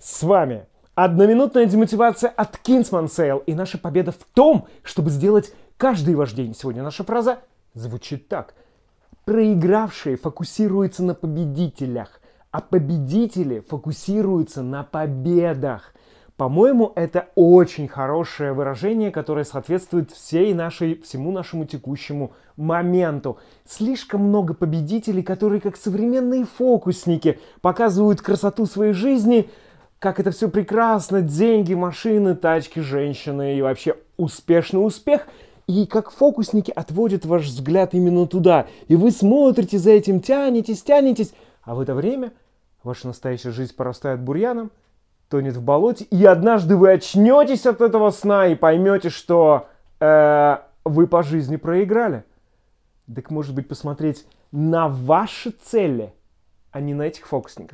С вами одноминутная демотивация от Kingsman Sale и наша победа в том, чтобы сделать каждый ваш день. Сегодня наша фраза звучит так. Проигравшие фокусируются на победителях, а победители фокусируются на победах. По-моему, это очень хорошее выражение, которое соответствует всей нашей, всему нашему текущему моменту. Слишком много победителей, которые как современные фокусники показывают красоту своей жизни, как это все прекрасно, деньги, машины, тачки, женщины и вообще успешный успех. И как фокусники отводят ваш взгляд именно туда. И вы смотрите за этим, тянетесь, тянетесь. А в это время ваша настоящая жизнь порастает бурьяном, тонет в болоте, и однажды вы очнетесь от этого сна и поймете, что э, вы по жизни проиграли. Так может быть посмотреть на ваши цели, а не на этих фокусников.